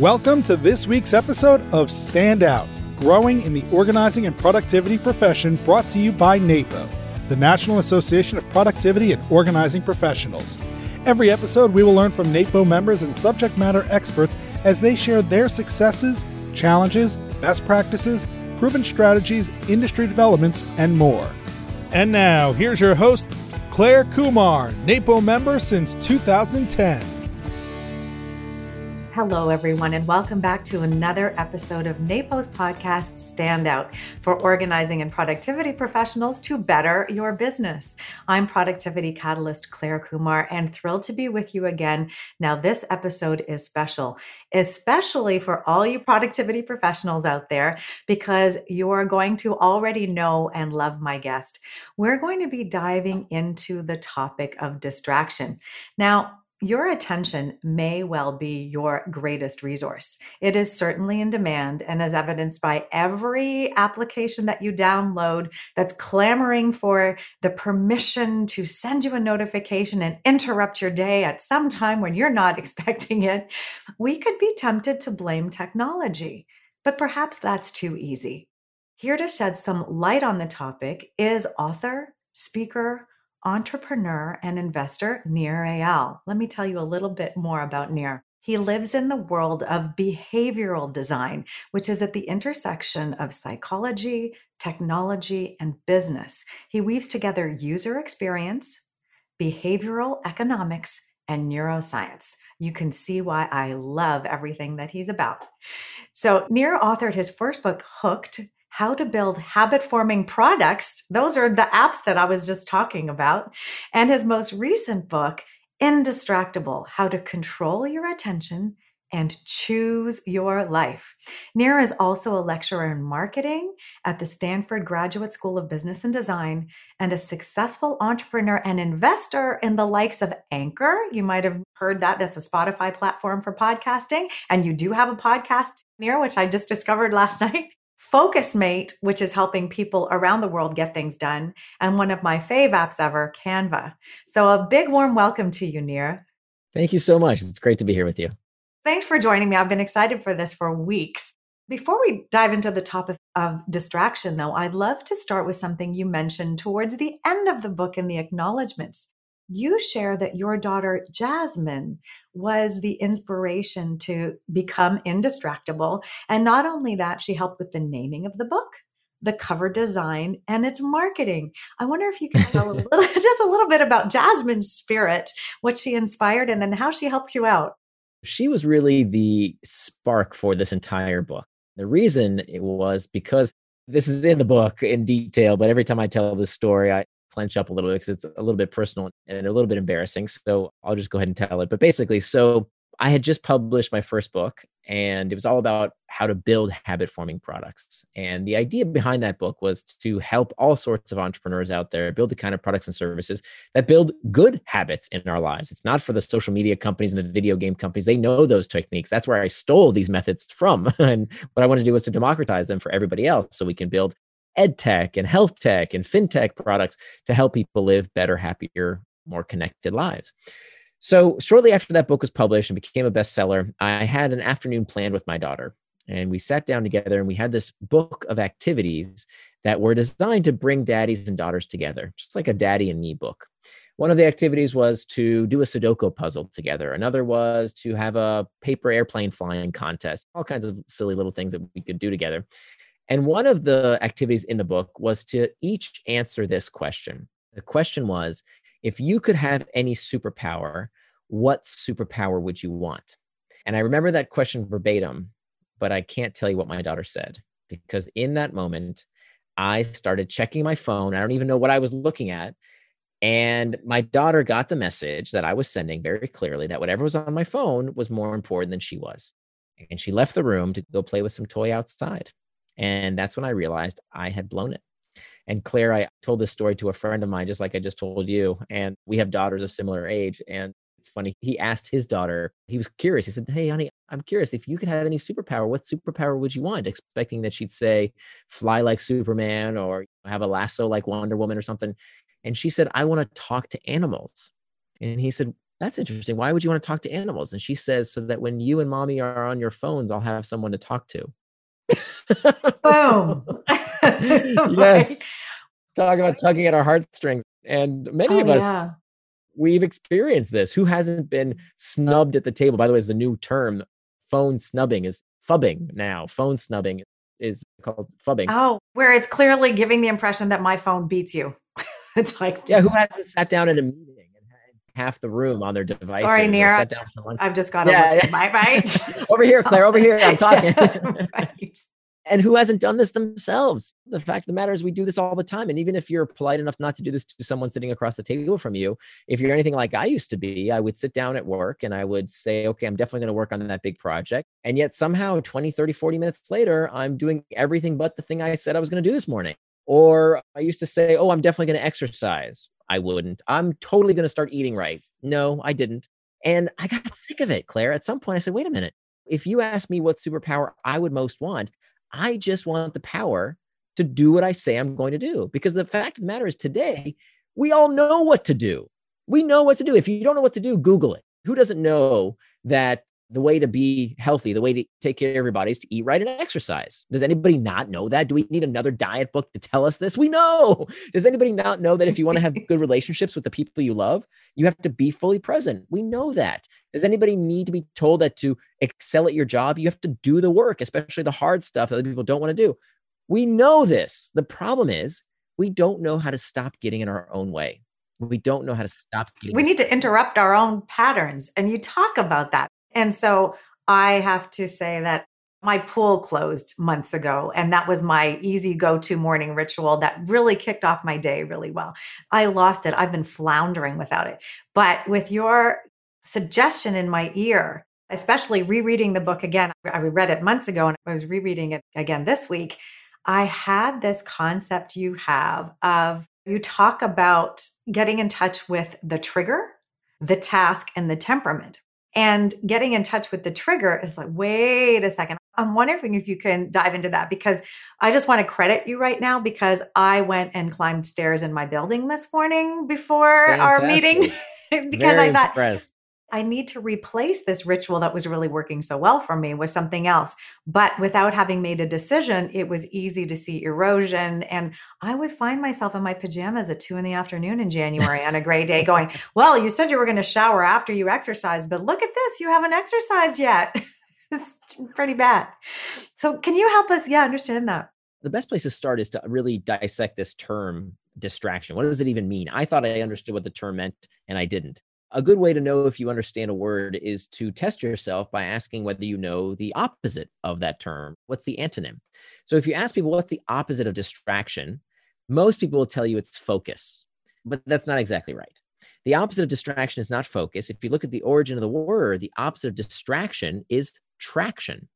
Welcome to this week's episode of Stand Out Growing in the Organizing and Productivity Profession, brought to you by NAPO, the National Association of Productivity and Organizing Professionals. Every episode, we will learn from NAPO members and subject matter experts as they share their successes, challenges, best practices, proven strategies, industry developments, and more. And now, here's your host, Claire Kumar, NAPO member since 2010. Hello, everyone, and welcome back to another episode of NAPO's podcast, Standout, for organizing and productivity professionals to better your business. I'm productivity catalyst Claire Kumar and thrilled to be with you again. Now, this episode is special, especially for all you productivity professionals out there, because you are going to already know and love my guest. We're going to be diving into the topic of distraction. Now, your attention may well be your greatest resource. It is certainly in demand and as evidenced by every application that you download that's clamoring for the permission to send you a notification and interrupt your day at some time when you're not expecting it. We could be tempted to blame technology, but perhaps that's too easy. Here to shed some light on the topic is author, speaker, entrepreneur and investor Nir Eyal. Let me tell you a little bit more about Nir. He lives in the world of behavioral design, which is at the intersection of psychology, technology, and business. He weaves together user experience, behavioral economics, and neuroscience. You can see why I love everything that he's about. So, Nir authored his first book, Hooked how to build habit forming products. Those are the apps that I was just talking about. And his most recent book, Indistractable How to Control Your Attention and Choose Your Life. Nir is also a lecturer in marketing at the Stanford Graduate School of Business and Design and a successful entrepreneur and investor in the likes of Anchor. You might have heard that. That's a Spotify platform for podcasting. And you do have a podcast, Nir, which I just discovered last night. Focusmate, which is helping people around the world get things done, and one of my fave apps ever, Canva. So a big warm welcome to you, Nir. Thank you so much. It's great to be here with you. Thanks for joining me. I've been excited for this for weeks. Before we dive into the topic of distraction, though, I'd love to start with something you mentioned towards the end of the book in the acknowledgments you share that your daughter Jasmine was the inspiration to become indistractable. And not only that, she helped with the naming of the book, the cover design, and its marketing. I wonder if you can tell a little, just a little bit about Jasmine's spirit, what she inspired, and then how she helped you out. She was really the spark for this entire book. The reason it was because this is in the book in detail, but every time I tell this story, I, clench up a little bit because it's a little bit personal and a little bit embarrassing. So I'll just go ahead and tell it. But basically, so I had just published my first book and it was all about how to build habit forming products. And the idea behind that book was to help all sorts of entrepreneurs out there build the kind of products and services that build good habits in our lives. It's not for the social media companies and the video game companies. They know those techniques. That's where I stole these methods from. and what I wanted to do was to democratize them for everybody else so we can build ed tech and health tech and fintech products to help people live better, happier, more connected lives. So, shortly after that book was published and became a bestseller, I had an afternoon planned with my daughter. And we sat down together and we had this book of activities that were designed to bring daddies and daughters together, just like a daddy and me book. One of the activities was to do a Sudoku puzzle together. Another was to have a paper airplane flying contest, all kinds of silly little things that we could do together. And one of the activities in the book was to each answer this question. The question was if you could have any superpower, what superpower would you want? And I remember that question verbatim, but I can't tell you what my daughter said because in that moment, I started checking my phone. I don't even know what I was looking at. And my daughter got the message that I was sending very clearly that whatever was on my phone was more important than she was. And she left the room to go play with some toy outside. And that's when I realized I had blown it. And Claire, I told this story to a friend of mine, just like I just told you. And we have daughters of similar age. And it's funny, he asked his daughter, he was curious. He said, Hey, honey, I'm curious if you could have any superpower, what superpower would you want? Expecting that she'd say, fly like Superman or have a lasso like Wonder Woman or something. And she said, I want to talk to animals. And he said, That's interesting. Why would you want to talk to animals? And she says, So that when you and mommy are on your phones, I'll have someone to talk to. Boom. yes. Talk about tugging at our heartstrings. And many Oh, of us, yeah. we've experienced this. Who hasn't been snubbed at the table? By the way, it's a new term. Phone snubbing is phubbing now. Phone snubbing is called phubbing. Oh, where it's clearly giving the impression that my phone beats you. it's like, Yeah, who hasn't sat down in a meeting half the room on their device? Sorry, Neera. Sat down for lunch. I've just got to Yeah, look yeah. my right. over here, Claire, over here. I'm talking. right. and who hasn't done this themselves? The fact of the matter is, we do this all the time. And even if you're polite enough not to do this to someone sitting across the table from you, if you're anything like I used to be, I would sit down at work and I would say, okay, I'm definitely going to work on that big project. And yet somehow 20, 30, 40 minutes later, I'm doing everything but the thing I said I was going to do this morning. Or I used to say, oh, I'm definitely going to exercise. I wouldn't. I'm totally going to start eating right. No, I didn't. And I got sick of it, Claire. At some point, I said, wait a minute. If you ask me what superpower I would most want, I just want the power to do what I say I'm going to do. Because the fact of the matter is, today, we all know what to do. We know what to do. If you don't know what to do, Google it. Who doesn't know that the way to be healthy, the way to take care of everybody is to eat right and exercise? Does anybody not know that? Do we need another diet book to tell us this? We know. Does anybody not know that if you want to have good relationships with the people you love, you have to be fully present? We know that. Does anybody need to be told that to excel at your job, you have to do the work, especially the hard stuff that other people don't want to do? We know this. The problem is we don't know how to stop getting in our own way. We don't know how to stop getting We need to interrupt our own patterns. And you talk about that. And so I have to say that my pool closed months ago, and that was my easy go to morning ritual that really kicked off my day really well. I lost it. I've been floundering without it. But with your suggestion in my ear, especially rereading the book again, I read it months ago and I was rereading it again this week. I had this concept you have of you talk about getting in touch with the trigger, the task, and the temperament. And getting in touch with the trigger is like, wait a second. I'm wondering if you can dive into that because I just want to credit you right now because I went and climbed stairs in my building this morning before our meeting because Very I thought impressed. I need to replace this ritual that was really working so well for me with something else. But without having made a decision, it was easy to see erosion. And I would find myself in my pajamas at two in the afternoon in January on a gray day going, Well, you said you were going to shower after you exercise, but look at this, you haven't exercised yet. it's pretty bad. So, can you help us? Yeah, understand that. the best place to start is to really dissect this term distraction. What does it even mean? I thought I understood what the term meant and I didn't. A good way to know if you understand a word is to test yourself by asking whether you know the opposite of that term. What's the antonym? So if you ask people what's the opposite of distraction, most people will tell you it's focus, but that's not exactly right. The opposite of distraction is not focus. If you look at the origin of the word, the opposite of distraction is traction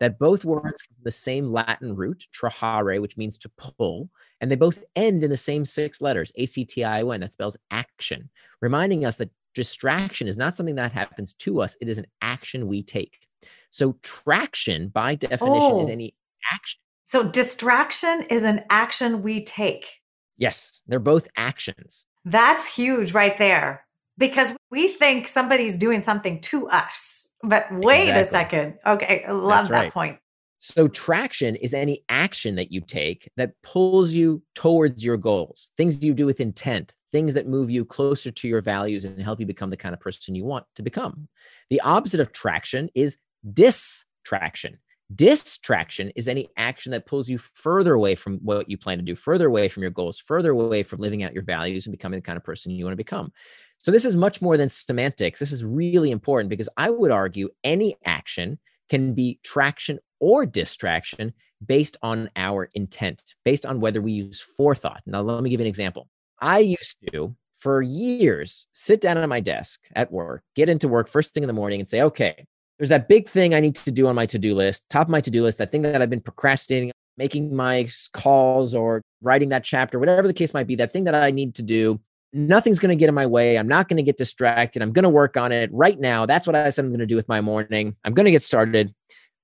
that both words come from the same Latin root, trahere, which means to pull, and they both end in the same six letters, A C T I O N, that spells action, reminding us that distraction is not something that happens to us, it is an action we take. So, traction, by definition, is Oh. any action. So, distraction is an action we take. Yes, they're both actions. That's huge right there because we think somebody's doing something to us. But wait a second. Okay, I love That's that right. point. So, traction is any action that you take that pulls you towards your goals, things you do with intent, things that move you closer to your values and help you become the kind of person you want to become. The opposite of traction is distraction. Distraction is any action that pulls you further away from what you plan to do, further away from your goals, further away from living out your values and becoming the kind of person you want to become. So, this is much more than semantics. This is really important because I would argue any action can be traction or distraction based on our intent, based on whether we use forethought. Now, let me give you an example. I used to, for years, sit down at my desk at work, get into work first thing in the morning and say, okay, there's that big thing I need to do on my to do list, top of my to do list, that thing that I've been procrastinating, making my calls or writing that chapter, whatever the case might be, that thing that I need to do. Nothing's going to get in my way. I'm not going to get distracted. I'm going to work on it right now. That's what I said I'm going to do with my morning. I'm going to get started.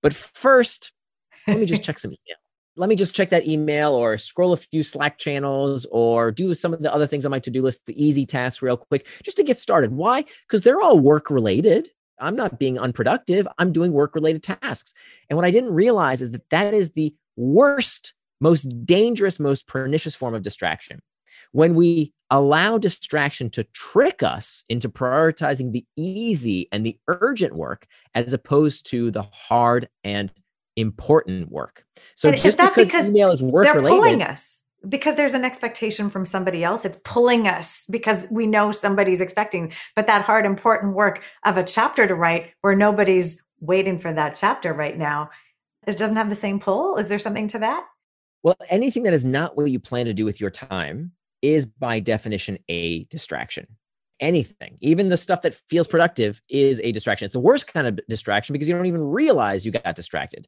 But first, let me just check some email. Let me just check that email or scroll a few Slack channels or do some of the other things on my to do list, the easy tasks, real quick, just to get started. Why? Because they're all work related. I'm not being unproductive. I'm doing work related tasks. And what I didn't realize is that that is the worst, most dangerous, most pernicious form of distraction. When we allow distraction to trick us into prioritizing the easy and the urgent work as opposed to the hard and important work. So just because, because email is work they're related, pulling us because there's an expectation from somebody else. It's pulling us because we know somebody's expecting. But that hard, important work of a chapter to write, where nobody's waiting for that chapter right now, it doesn't have the same pull. Is there something to that? Well, anything that is not what you plan to do with your time is by definition a distraction anything, even the stuff that feels productive, is a distraction. It's the worst kind of distraction because you don't even realize you got distracted.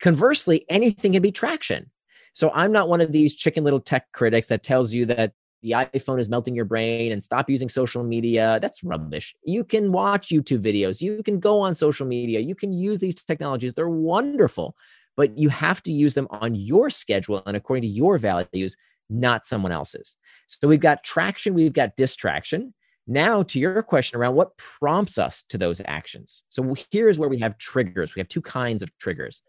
Conversely, anything can be traction. So I'm not one of these chicken little tech critics that tells you that the iPhone is melting your brain and stop using social media. That's rubbish. You can watch YouTube videos, you can go on social media, you can use these technologies. They're wonderful, but you have to use them on your schedule and according to your values, not someone else's. So we've got traction, we've got distraction. Now, to your question around what prompts us to those actions. So, here's where we have triggers. We have two kinds of triggers.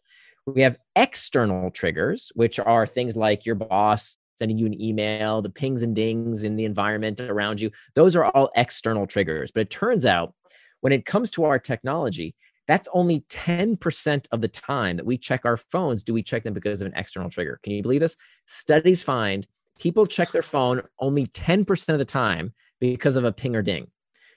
We have external triggers, which are things like your boss sending you an email, the pings and dings in the environment around you. Those are all external triggers. But it turns out when it comes to our technology, that's only 10% of the time that we check our phones do we check them because of an external trigger. Can you believe this? Studies find people check their phone only 10% of the time because of a ping or ding.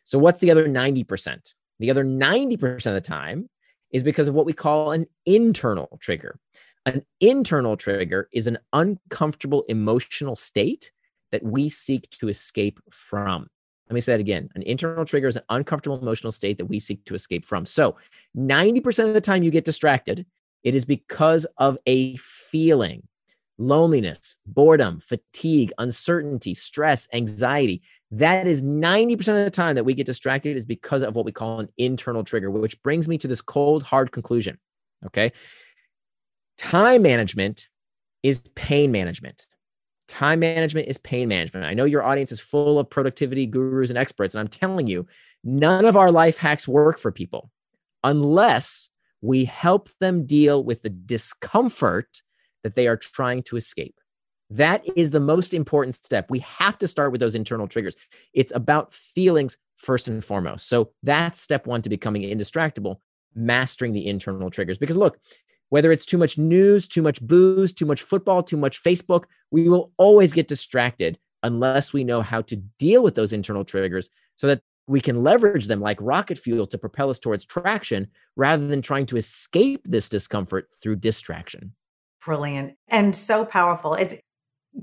So, what's the other 90%? The other 90% of the time is because of what we call an internal trigger. An internal trigger is an uncomfortable emotional state that we seek to escape from. Let me say that again. An internal trigger is an uncomfortable emotional state that we seek to escape from. So, 90% of the time you get distracted, it is because of a feeling loneliness, boredom, fatigue, uncertainty, stress, anxiety. That is 90% of the time that we get distracted is because of what we call an internal trigger, which brings me to this cold, hard conclusion. Okay. Time management is pain management. Time management is pain management. I know your audience is full of productivity gurus and experts, and I'm telling you, none of our life hacks work for people unless we help them deal with the discomfort that they are trying to escape. That is the most important step. We have to start with those internal triggers. It's about feelings first and foremost. So that's step one to becoming indistractable, mastering the internal triggers. Because look, whether it's too much news, too much booze, too much football, too much Facebook, we will always get distracted unless we know how to deal with those internal triggers so that we can leverage them like rocket fuel to propel us towards traction rather than trying to escape this discomfort through distraction. Brilliant and so powerful. It's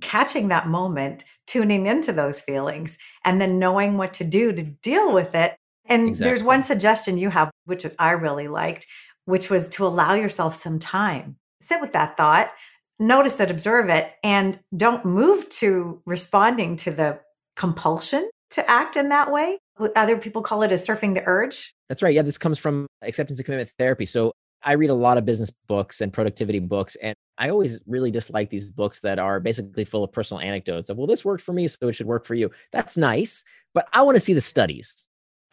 catching that moment, tuning into those feelings, and then knowing what to do to deal with it. And exactly. there's one suggestion you have, which I really liked, which was to allow yourself some time. Sit with that thought, notice it, observe it, and don't move to responding to the compulsion to act in that way. Other people call it as surfing the urge. That's right. Yeah, this comes from acceptance and commitment therapy. So I read a lot of business books and productivity books, and I always really dislike these books that are basically full of personal anecdotes of, well, this worked for me, so it should work for you. That's nice, but I want to see the studies.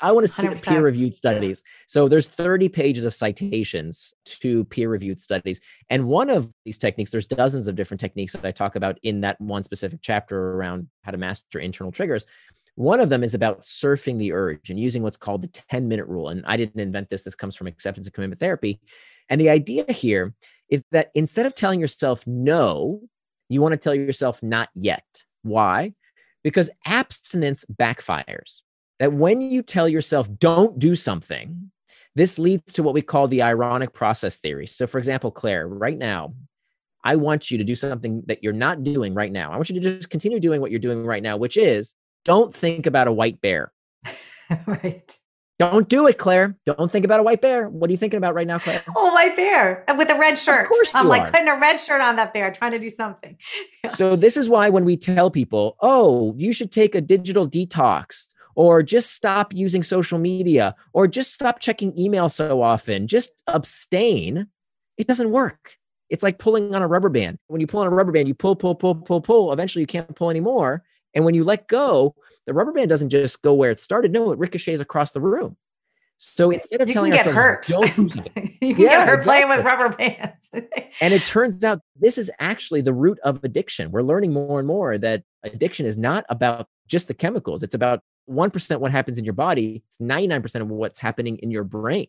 I want to see 100%. the peer reviewed studies. So there's 30 pages of citations to peer reviewed studies. And one of these techniques, there's dozens of different techniques that I talk about in that one specific chapter around how to master internal triggers. One of them is about surfing the urge and using what's called the 10 minute rule. And I didn't invent this, this comes from acceptance and commitment therapy. And the idea here is that instead of telling yourself no, you want to tell yourself not yet. Why? Because abstinence backfires. That when you tell yourself don't do something, this leads to what we call the ironic process theory. So, for example, Claire, right now, I want you to do something that you're not doing right now. I want you to just continue doing what you're doing right now, which is don't think about a white bear. right. Don't do it, Claire. Don't think about a white bear. What are you thinking about right now, Claire? Oh, white bear uh, with a red shirt. Of course I'm like are. putting a red shirt on that bear, trying to do something. so this is why when we tell people, oh, you should take a digital detox or just stop using social media or just stop checking email so often, just abstain, it doesn't work It's like pulling on a rubber band. When you pull on a rubber band, you pull, pull, pull, pull, pull. Eventually, you can't pull anymore. And when you let go, the rubber band doesn't just go where it started. No, it ricochets across the room. So instead of you telling us, get ourselves, hurt. don't you can Yeah, get hurt exactly. playing with rubber bands. and it turns out this is actually the root of addiction. We're learning more and more that addiction is not about just the chemicals. It's about 1% what happens in your body. It's 99% of what's happening in your brain.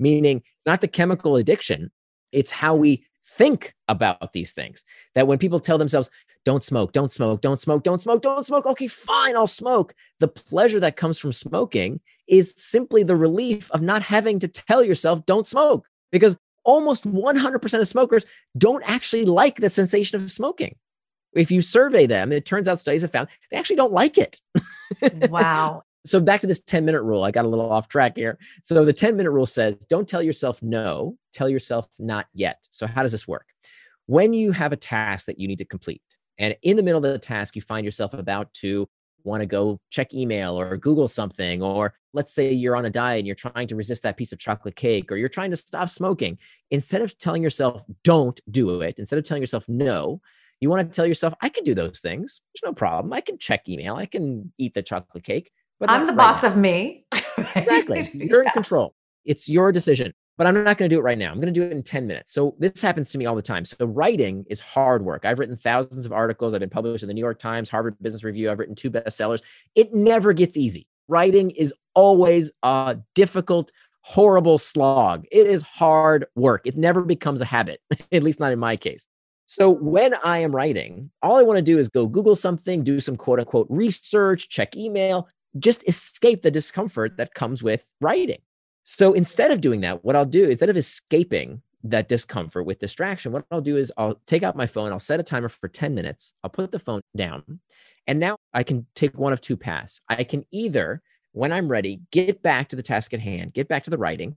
Meaning it's not the chemical addiction, it's how we think about these things. That when people tell themselves, don't smoke, don't smoke, don't smoke, don't smoke, don't smoke. Okay, fine, I'll smoke. The pleasure that comes from smoking is simply the relief of not having to tell yourself, don't smoke. Because almost 100% of smokers don't actually like the sensation of smoking. If you survey them, it turns out studies have found they actually don't like it. wow. So back to this 10 minute rule. I got a little off track here. So the 10 minute rule says don't tell yourself no, tell yourself not yet. So how does this work? When you have a task that you need to complete, and in the middle of the task, you find yourself about to want to go check email or Google something, or let's say you're on a diet and you're trying to resist that piece of chocolate cake, or you're trying to stop smoking, instead of telling yourself, don't do it, instead of telling yourself no, you want to tell yourself, I can do those things. There's no problem. I can check email. I can eat the chocolate cake. But I'm the right boss now." of me. Exactly. You're in Yeah. control. It's your decision. But I'm not going to do it right now. I'm going to do it in 10 minutes. So this happens to me all the time. So writing is hard work. I've written thousands of articles. I've been published in the New York Times, Harvard Business Review. I've written two bestsellers. It never gets easy. Writing is always a difficult, horrible slog. It is hard work. It never becomes a habit, at least not in my case. So when I am writing, all I want to do is go Google something, do some quote unquote research, check email, just escape the discomfort that comes with writing. So instead of doing that, what I'll do, instead of escaping that discomfort with distraction, what I'll do is I'll take out my phone, I'll set a timer for 10 minutes, I'll put the phone down, and now I can take one of two paths. I can either, when I'm ready, get back to the task at hand, get back to the writing,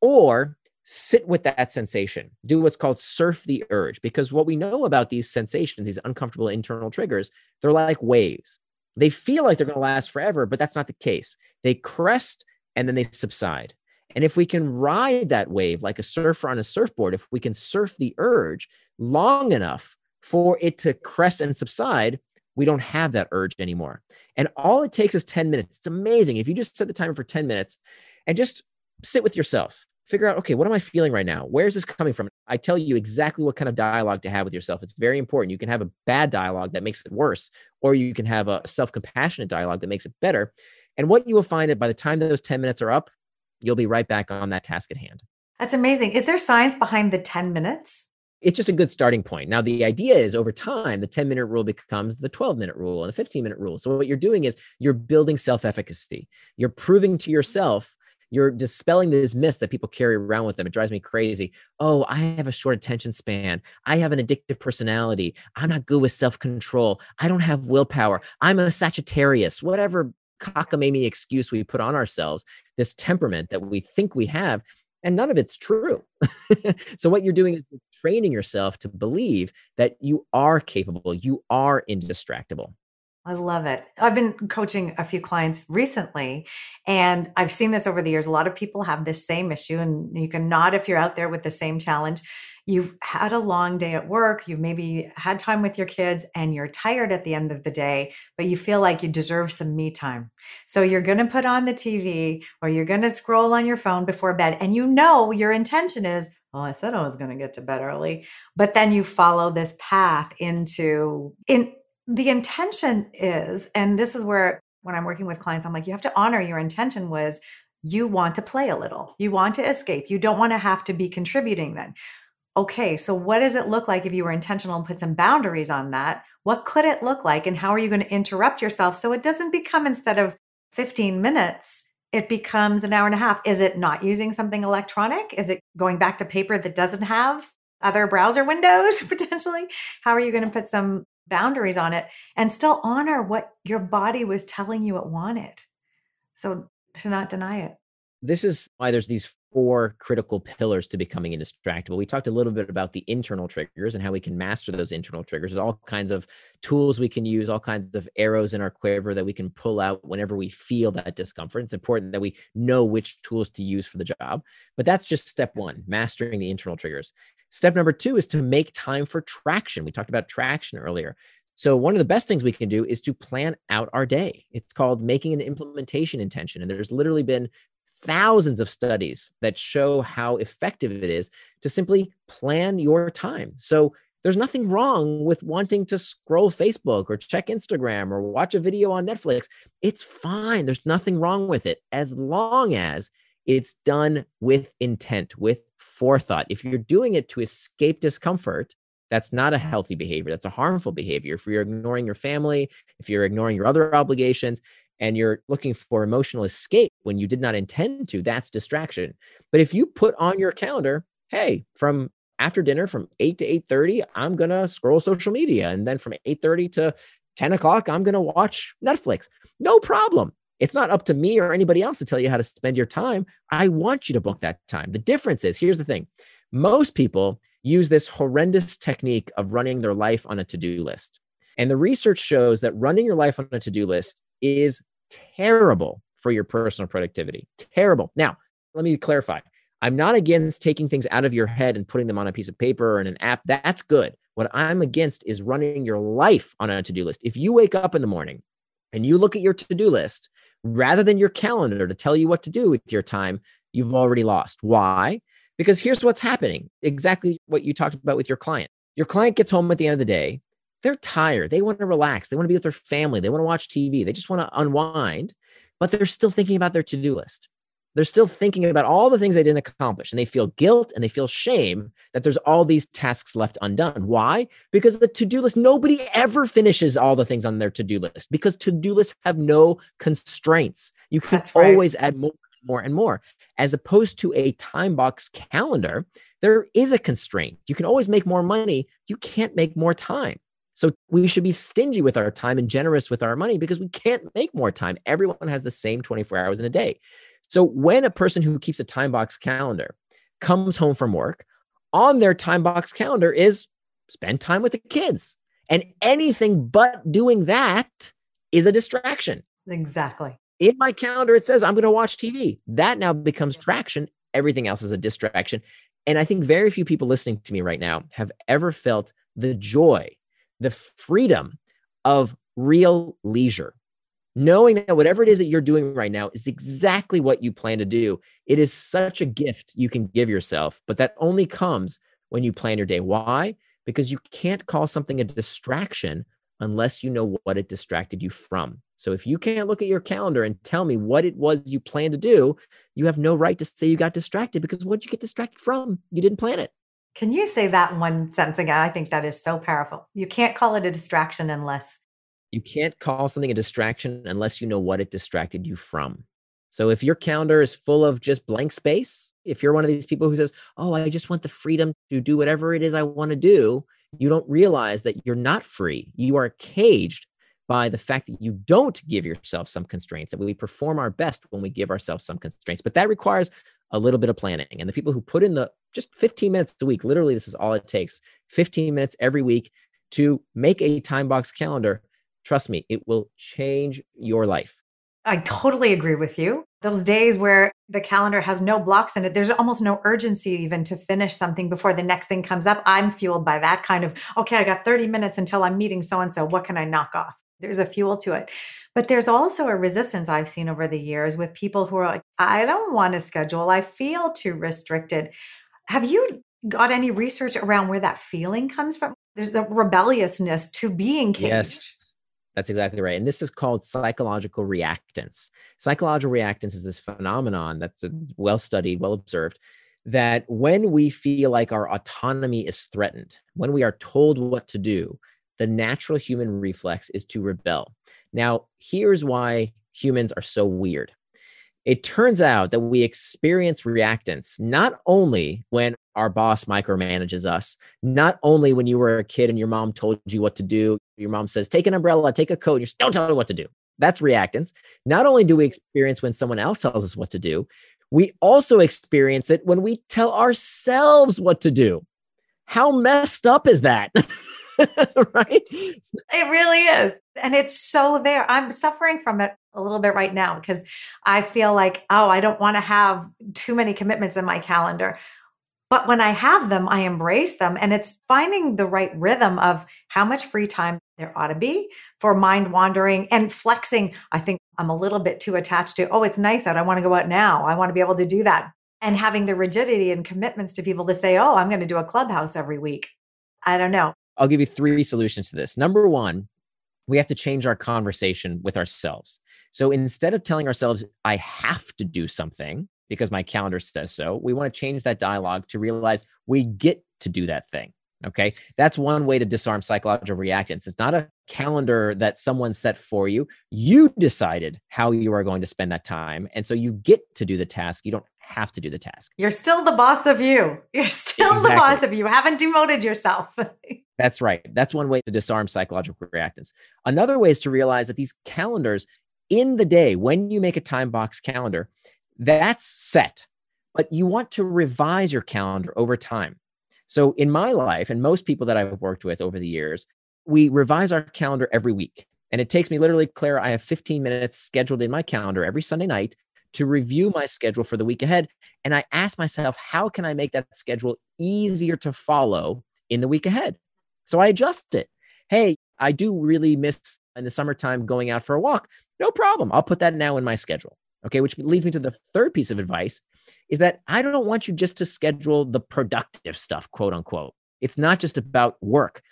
or sit with that sensation, do what's called surf the urge. Because what we know about these sensations, these uncomfortable internal triggers, they're like waves. They feel like they're going to last forever, but that's not the case. They crest and then they subside. And if we can ride that wave like a surfer on a surfboard, if we can surf the urge long enough for it to crest and subside, we don't have that urge anymore. And all it takes is 10 minutes. It's amazing. If you just set the timer for 10 minutes and just sit with yourself, figure out, okay, what am I feeling right now? Where's this coming from? I tell you exactly what kind of dialogue to have with yourself. It's very important. You can have a bad dialogue that makes it worse, or you can have a self compassionate dialogue that makes it better. And what you will find that by the time those 10 minutes are up, you'll be right back on that task at hand. That's amazing. Is there science behind the 10 minutes? It's just a good starting point. Now, the idea is over time, the 10 minute rule becomes the 12 minute rule and the 15 minute rule. So, what you're doing is you're building self efficacy. You're proving to yourself, you're dispelling this myth that people carry around with them. It drives me crazy. Oh, I have a short attention span. I have an addictive personality. I'm not good with self control. I don't have willpower. I'm a Sagittarius, whatever cockamamie excuse we put on ourselves, this temperament that we think we have, and none of it's true. so what you're doing is training yourself to believe that you are capable, you are indistractable. I love it. I've been coaching a few clients recently, and I've seen this over the years. A lot of people have this same issue, and you can nod if you're out there with the same challenge. You've had a long day at work, you've maybe had time with your kids, and you're tired at the end of the day, but you feel like you deserve some me time. So you're going to put on the TV or you're going to scroll on your phone before bed, and you know your intention is, well, I said I was going to get to bed early, but then you follow this path into in the intention is, and this is where when I'm working with clients, I'm like, you have to honor your intention was you want to play a little, you want to escape, you don't want to have to be contributing then. Okay, so what does it look like if you were intentional and put some boundaries on that? What could it look like? And how are you going to interrupt yourself so it doesn't become instead of 15 minutes, it becomes an hour and a half? Is it not using something electronic? Is it going back to paper that doesn't have other browser windows potentially? How are you going to put some boundaries on it and still honor what your body was telling you it wanted? So to not deny it. This is why there's these four critical pillars to becoming indistractable. We talked a little bit about the internal triggers and how we can master those internal triggers. There's all kinds of tools we can use, all kinds of arrows in our quiver that we can pull out whenever we feel that discomfort. It's important that we know which tools to use for the job. But that's just step one, mastering the internal triggers. Step number two is to make time for traction. We talked about traction earlier. So, one of the best things we can do is to plan out our day. It's called making an implementation intention. And there's literally been thousands of studies that show how effective it is to simply plan your time. So there's nothing wrong with wanting to scroll Facebook or check Instagram or watch a video on Netflix. It's fine. There's nothing wrong with it as long as it's done with intent, with forethought. If you're doing it to escape discomfort, that's not a healthy behavior. That's a harmful behavior. If you're ignoring your family, if you're ignoring your other obligations, and you're looking for emotional escape when you did not intend to, that's distraction. But if you put on your calendar, hey, from after dinner from 8 to 8.30, I'm going to scroll social media. And then from 8.30 to 10 o'clock, I'm going to watch Netflix. No problem. It's not up to me or anybody else to tell you how to spend your time. I want you to book that time. The difference is here's the thing most people use this horrendous technique of running their life on a to do list. And the research shows that running your life on a to do list is terrible for your personal productivity. Terrible. Now, let me clarify. I'm not against taking things out of your head and putting them on a piece of paper or in an app. That's good. What I'm against is running your life on a to do list. If you wake up in the morning and you look at your to do list rather than your calendar to tell you what to do with your time, you've already lost. Why? Because here's what's happening exactly what you talked about with your client. Your client gets home at the end of the day they're tired. They want to relax. They want to be with their family. They want to watch TV. They just want to unwind, but they're still thinking about their to do list. They're still thinking about all the things they didn't accomplish. And they feel guilt and they feel shame that there's all these tasks left undone. Why? Because the to do list, nobody ever finishes all the things on their to do list because to do lists have no constraints. You can always add more and more and more. As opposed to a time box calendar, there is a constraint. You can always make more money. You can't make more time. So we should be stingy with our time and generous with our money because we can't make more time. Everyone has the same 24 hours in a day. So when a person who keeps a time box calendar comes home from work, on their time box calendar is spend time with the kids. And anything but doing that is a distraction. Exactly. In my calendar, it says I'm going to watch TV. That now becomes traction. Everything else is a distraction. And I think very few people listening to me right now have ever felt the joy the freedom of real leisure. Knowing that whatever it is that you're doing right now is exactly what you plan to do. It is such a gift you can give yourself, but that only comes when you plan your day. Why? Because you can't call something a distraction unless you know what it distracted you from. So if you can't look at your calendar and tell me what it was you planned to do, you have no right to say you got distracted because what you get distracted from? You didn't plan it. Can you say that one sentence again? I think that is so powerful. You can't call it a distraction unless. You can't call something a distraction unless you know what it distracted you from. So if your calendar is full of just blank space, if you're one of these people who says, Oh, I just want the freedom to do whatever it is I want to do, you don't realize that you're not free. You are caged by the fact that you don't give yourself some constraints, that we perform our best when we give ourselves some constraints. But that requires a little bit of planning. And the people who put in the just 15 minutes a week, literally, this is all it takes 15 minutes every week to make a time box calendar. Trust me, it will change your life. I totally agree with you. Those days where the calendar has no blocks in it, there's almost no urgency even to finish something before the next thing comes up. I'm fueled by that kind of, okay, I got 30 minutes until I'm meeting so and so. What can I knock off? There's a fuel to it. But there's also a resistance I've seen over the years with people who are like, I don't want to schedule. I feel too restricted. Have you got any research around where that feeling comes from? There's a rebelliousness to being caged. Yes. That's exactly right. And this is called psychological reactance. Psychological reactance is this phenomenon that's mm. well studied, well observed, that when we feel like our autonomy is threatened, when we are told what to do, the natural human reflex is to rebel. Now, here's why humans are so weird. It turns out that we experience reactance not only when our boss micromanages us, not only when you were a kid and your mom told you what to do, your mom says, take an umbrella, take a coat, and you don't tell me what to do. That's reactance. Not only do we experience when someone else tells us what to do, We also experience it when we tell ourselves what to do. How messed up is that? right? It really is. And it's so there. I'm suffering from it a little bit right now because I feel like, oh, I don't want to have too many commitments in my calendar. But when I have them, I embrace them. And it's finding the right rhythm of how much free time there ought to be for mind wandering and flexing. I think I'm a little bit too attached to, oh, it's nice out. I want to go out now. I want to be able to do that. And having the rigidity and commitments to people to say, oh, I'm going to do a clubhouse every week. I don't know. I'll give you three solutions to this. Number one, we have to change our conversation with ourselves. So instead of telling ourselves, I have to do something because my calendar says so, we want to change that dialogue to realize we get to do that thing. Okay. That's one way to disarm psychological reactance. It's not a calendar that someone set for you. You decided how you are going to spend that time. And so you get to do the task. You don't have to do the task. You're still the boss of you. You're still exactly. the boss of you. haven't demoted yourself. That's right. That's one way to disarm psychological reactance. Another way is to realize that these calendars in the day, when you make a time box calendar, that's set, but you want to revise your calendar over time. So in my life, and most people that I've worked with over the years, we revise our calendar every week. And it takes me literally, Claire, I have 15 minutes scheduled in my calendar every Sunday night to review my schedule for the week ahead. And I ask myself, how can I make that schedule easier to follow in the week ahead? So I adjust it. Hey, I do really miss in the summertime going out for a walk. No problem. I'll put that now in my schedule. Okay, which leads me to the third piece of advice is that I don't want you just to schedule the productive stuff, quote unquote. It's not just about work.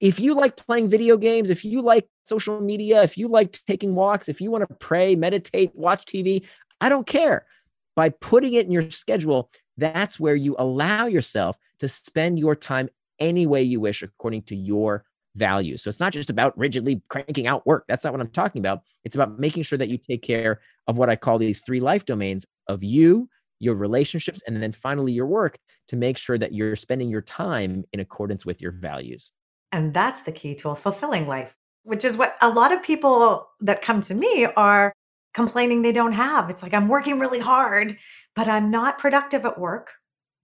If you like playing video games, if you like social media, if you like taking walks, if you want to pray, meditate, watch TV, I don't care. By putting it in your schedule, that's where you allow yourself to spend your time any way you wish according to your values. So it's not just about rigidly cranking out work. That's not what I'm talking about. It's about making sure that you take care of what I call these three life domains of you, your relationships, and then finally your work to make sure that you're spending your time in accordance with your values. And that's the key to a fulfilling life, which is what a lot of people that come to me are complaining they don't have. It's like, I'm working really hard, but I'm not productive at work.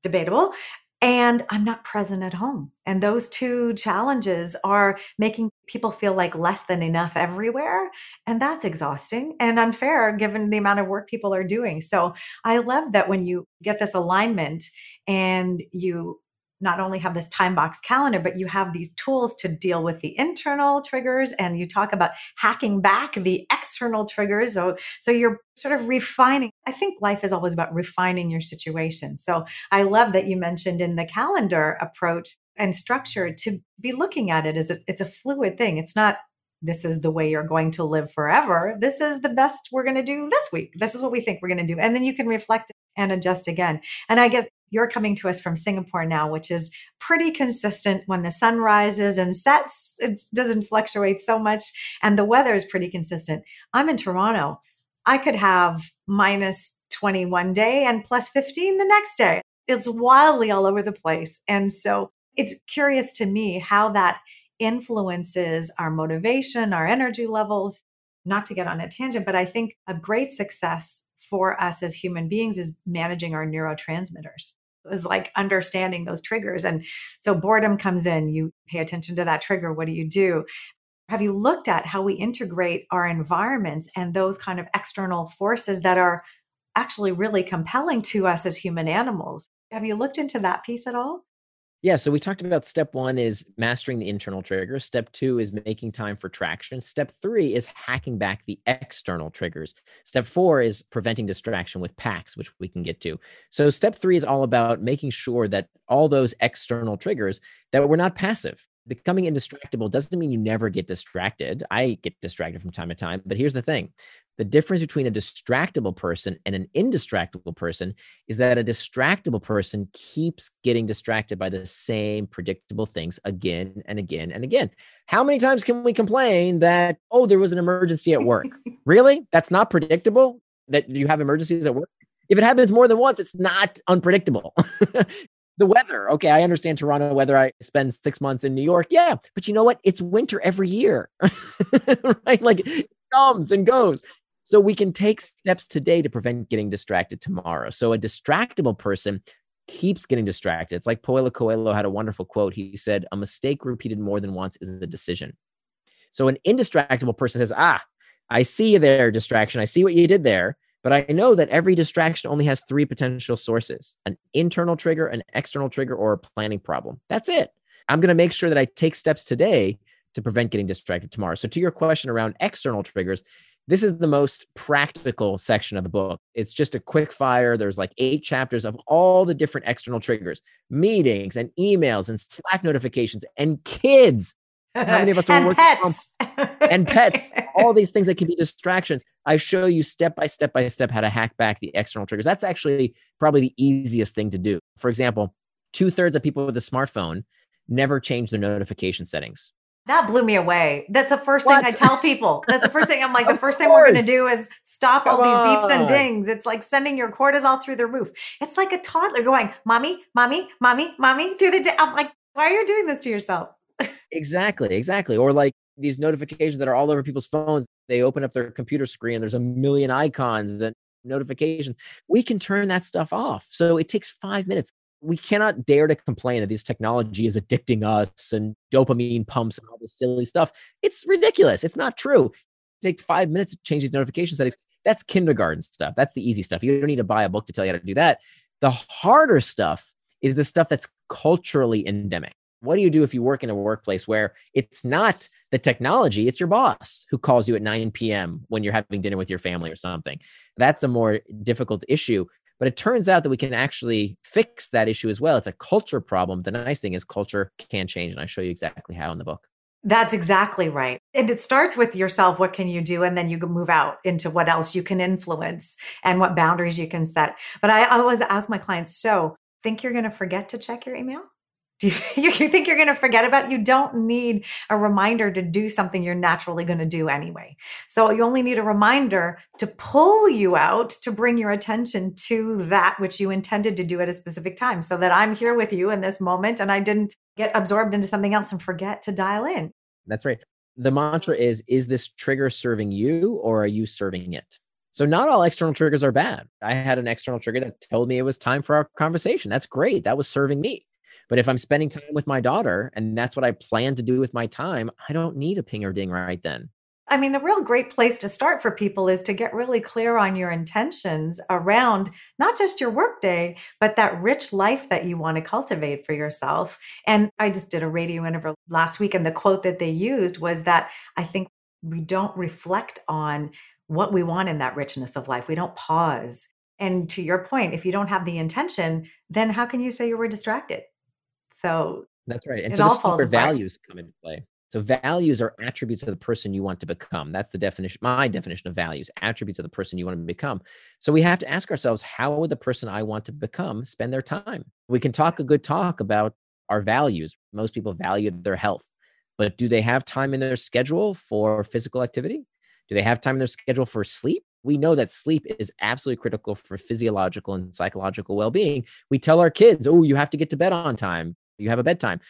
Debatable. And I'm not present at home. And those two challenges are making people feel like less than enough everywhere. And that's exhausting and unfair given the amount of work people are doing. So I love that when you get this alignment and you not only have this time box calendar, but you have these tools to deal with the internal triggers and you talk about hacking back the external triggers. So, so you're sort of refining. I think life is always about refining your situation. So I love that you mentioned in the calendar approach and structure to be looking at it as a, it's a fluid thing. It's not this is the way you're going to live forever. This is the best we're going to do this week. This is what we think we're going to do. And then you can reflect and adjust again. And I guess you're coming to us from Singapore now, which is pretty consistent when the sun rises and sets. It doesn't fluctuate so much. And the weather is pretty consistent. I'm in Toronto. I could have minus 21 day and plus 15 the next day. It's wildly all over the place. And so it's curious to me how that influences our motivation, our energy levels. Not to get on a tangent, but I think a great success for us as human beings is managing our neurotransmitters is like understanding those triggers. And so boredom comes in. You pay attention to that trigger. What do you do? Have you looked at how we integrate our environments and those kind of external forces that are actually really compelling to us as human animals? Have you looked into that piece at all yeah, so we talked about step one is mastering the internal triggers. Step two is making time for traction. Step three is hacking back the external triggers. Step four is preventing distraction with pacts, which we can get to. So step three is all about making sure that all those external triggers that we're not passive becoming indistractable doesn't mean you never get distracted. I get distracted from time to time, but here's the thing the difference between a distractible person and an indistractable person is that a distractible person keeps getting distracted by the same predictable things again and again and again. How many times can we complain that, oh, there was an emergency at work? really? That's not predictable that you have emergencies at work? If it happens more than once, it's not unpredictable. the weather. Okay, I understand Toronto weather. I spend six months in New York. Yeah, but you know what? It's winter every year, right? Like it comes and goes. So we can take steps today to prevent getting distracted tomorrow. So a distractible person keeps getting distracted. It's like Paulo Coelho had a wonderful quote. He said, A mistake repeated more than once is a decision. So an indistractable person says, Ah, I see there, distraction. I see what you did there. But I know that every distraction only has three potential sources an internal trigger, an external trigger, or a planning problem. That's it. I'm going to make sure that I take steps today to prevent getting distracted tomorrow. So, to your question around external triggers, this is the most practical section of the book. It's just a quick fire. There's like eight chapters of all the different external triggers, meetings and emails and Slack notifications and kids how many of us are and working pets. from and pets? All these things that can be distractions. I show you step by step by step how to hack back the external triggers. That's actually probably the easiest thing to do. For example, two thirds of people with a smartphone never change their notification settings. That blew me away. That's the first What? thing I tell people. That's the first thing I'm like, the first thing we're going to do is stop all these beeps and dings. It's like sending your cortisol through the roof. It's like a toddler going, mommy, mommy, mommy, mommy through the day. I'm like, why are you doing this to yourself? Exactly, exactly. Or like these notifications that are all over people's phones. They open up their computer screen and there's a million icons and notifications. We can turn that stuff off. So it takes five minutes. We cannot dare to complain that this technology is addicting us and dopamine pumps and all this silly stuff. It's ridiculous. It's not true. Take five minutes to change these notification settings. That's kindergarten stuff. That's the easy stuff. You don't need to buy a book to tell you how to do that. The harder stuff is the stuff that's culturally endemic. What do you do if you work in a workplace where it's not the technology, it's your boss who calls you at 9 p.m. when you're having dinner with your family or something? That's a more difficult issue. But it turns out that we can actually fix that issue as well. It's a culture problem. The nice thing is culture can change. And I show you exactly how in the book. That's exactly right. And it starts with yourself. What can you do? And then you move out into what else you can influence and what boundaries you can set. But I always ask my clients, so think you're going to forget to check your email? Do you, you think you're going to forget about it? You don't need a reminder to do something you're naturally going to do anyway. So you only need a reminder to pull you out to bring your attention to that which you intended to do at a specific time so that I'm here with you in this moment and I didn't get absorbed into something else and forget to dial in. That's right. The mantra is Is this trigger serving you or are you serving it? So, not all external triggers are bad. I had an external trigger that told me it was time for our conversation. That's great. That was serving me. But if I'm spending time with my daughter and that's what I plan to do with my time, I don't need a ping or ding right then. I mean, the real great place to start for people is to get really clear on your intentions around not just your workday, but that rich life that you want to cultivate for yourself. And I just did a radio interview last week, and the quote that they used was that I think we don't reflect on what we want in that richness of life. We don't pause. And to your point, if you don't have the intention, then how can you say you were distracted? So That's right. And so all this is where apart. values come into play. So values are attributes of the person you want to become. That's the definition, my definition of values, attributes of the person you want to become. So we have to ask ourselves, how would the person I want to become spend their time? We can talk a good talk about our values. Most people value their health, but do they have time in their schedule for physical activity? Do they have time in their schedule for sleep? We know that sleep is absolutely critical for physiological and psychological well being. We tell our kids, oh, you have to get to bed on time. You have a bedtime.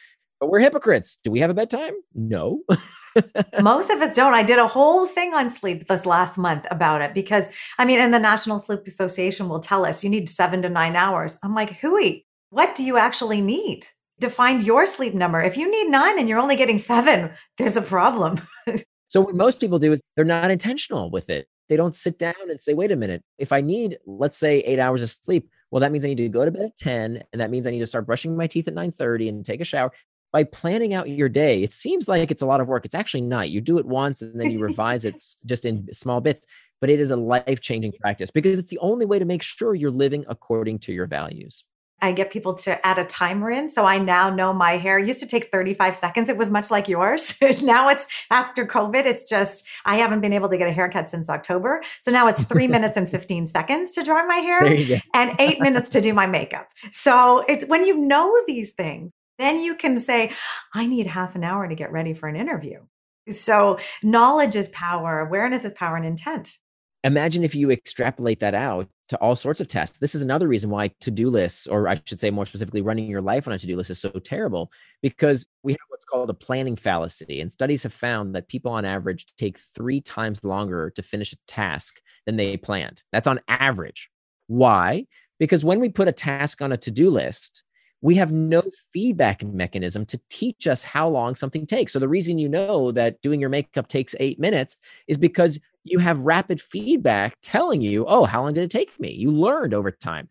But we're hypocrites. Do we have a bedtime? No. Most of us don't. I did a whole thing on sleep this last month about it because, I mean, and the National Sleep Association will tell us you need seven to nine hours. I'm like, hooey, what do you actually need? Define your sleep number. If you need nine and you're only getting seven, there's a problem. So what most people do is they're not intentional with it. They don't sit down and say, wait a minute, if I need, let's say, eight hours of sleep, well, that means I need to go to bed at 10, and that means I need to start brushing my teeth at 9:30 and take a shower. By planning out your day, it seems like it's a lot of work. It's actually not. You do it once and then you revise it just in small bits, but it is a life-changing practice because it's the only way to make sure you're living according to your values. I get people to add a timer in. So I now know my hair used to take 35 seconds. It was much like yours. now it's after COVID. It's just, I haven't been able to get a haircut since October. So now it's three minutes and 15 seconds to dry my hair. There you go. and eight minutes to do my makeup. So it's when you know these things, then you can say, I need half an hour to get ready for an interview. So knowledge is power, awareness is power, and intent. Imagine if you extrapolate that out to all sorts of tests. This is another reason why to do lists, or I should say more specifically, running your life on a to do list is so terrible because we have what's called a planning fallacy. And studies have found that people on average take three times longer to finish a task than they planned. That's on average. Why? Because when we put a task on a to do list, we have no feedback mechanism to teach us how long something takes. So the reason you know that doing your makeup takes eight minutes is because you have rapid feedback telling you, oh, how long did it take me? You learned over time.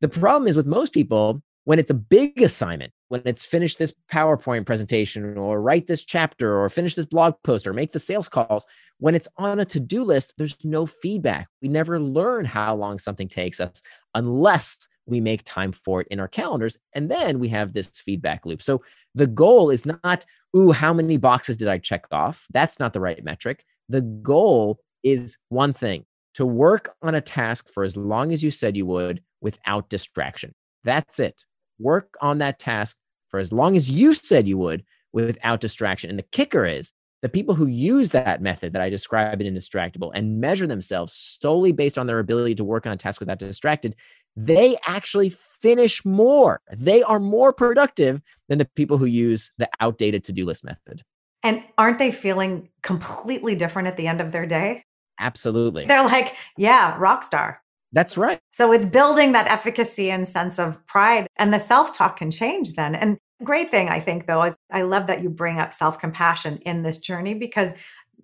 The problem is with most people, when it's a big assignment, when it's finish this PowerPoint presentation or write this chapter or finish this blog post or make the sales calls, when it's on a to do list, there's no feedback. We never learn how long something takes us unless we make time for it in our calendars. And then we have this feedback loop. So the goal is not, ooh, how many boxes did I check off? That's not the right metric. The goal is one thing to work on a task for as long as you said you would without distraction. That's it. Work on that task for as long as you said you would without distraction. And the kicker is the people who use that method that I described in Indistractable and measure themselves solely based on their ability to work on a task without distracted, they actually finish more. They are more productive than the people who use the outdated to do list method. And aren't they feeling completely different at the end of their day? Absolutely. They're like, yeah, rock star. That's right. So it's building that efficacy and sense of pride. And the self talk can change then. And great thing, I think, though, is I love that you bring up self compassion in this journey because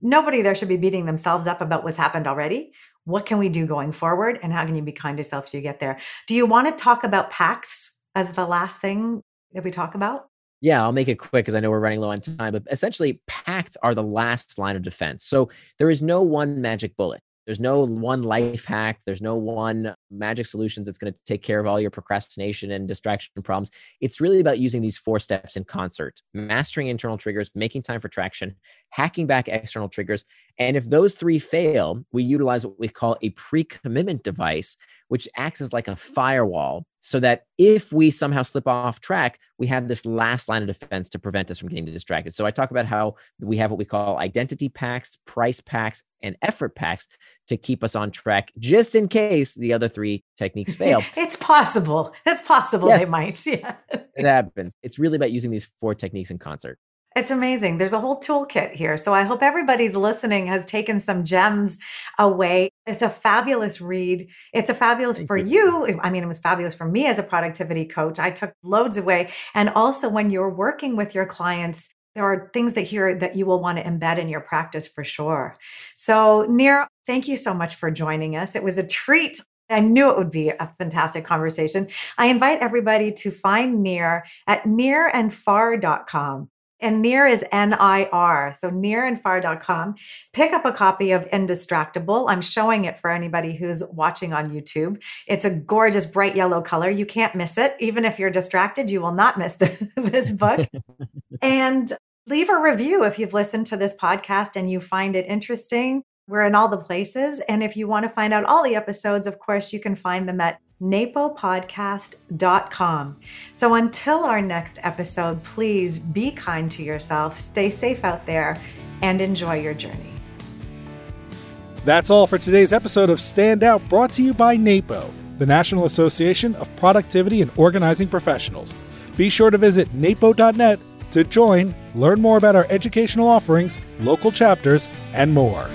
nobody there should be beating themselves up about what's happened already. What can we do going forward? And how can you be kind to yourself to get there? Do you want to talk about pacts as the last thing that we talk about? Yeah, I'll make it quick because I know we're running low on time. But essentially, PACT are the last line of defense. So there is no one magic bullet. There's no one life hack. There's no one magic solution that's going to take care of all your procrastination and distraction problems. It's really about using these four steps in concert mastering internal triggers, making time for traction, hacking back external triggers. And if those three fail, we utilize what we call a pre commitment device, which acts as like a firewall so that if we somehow slip off track, we have this last line of defense to prevent us from getting distracted. So I talk about how we have what we call identity pacts, price pacts, and effort pacts to keep us on track, just in case the other three techniques fail. it's possible. It's possible yes, they might. Yeah. it happens. It's really about using these four techniques in concert. It's amazing. There's a whole toolkit here. So I hope everybody's listening has taken some gems away. It's a fabulous read. It's a fabulous Thank for you. you. I mean, it was fabulous for me as a productivity coach. I took loads away. And also when you're working with your clients, there are things that here that you will want to embed in your practice for sure. So, Nir, thank you so much for joining us. It was a treat. I knew it would be a fantastic conversation. I invite everybody to find Nir at nirandfar.com and Nir is N-I-R. So nirandfar.com. Pick up a copy of Indistractable. I'm showing it for anybody who's watching on YouTube. It's a gorgeous bright yellow color. You can't miss it. Even if you're distracted, you will not miss this, this book. and leave a review if you've listened to this podcast and you find it interesting. We're in all the places. And if you want to find out all the episodes, of course, you can find them at napopodcast.com. So until our next episode, please be kind to yourself, stay safe out there, and enjoy your journey. That's all for today's episode of Stand Out, brought to you by NAPO, the National Association of Productivity and Organizing Professionals. Be sure to visit napo.net to join, learn more about our educational offerings, local chapters, and more.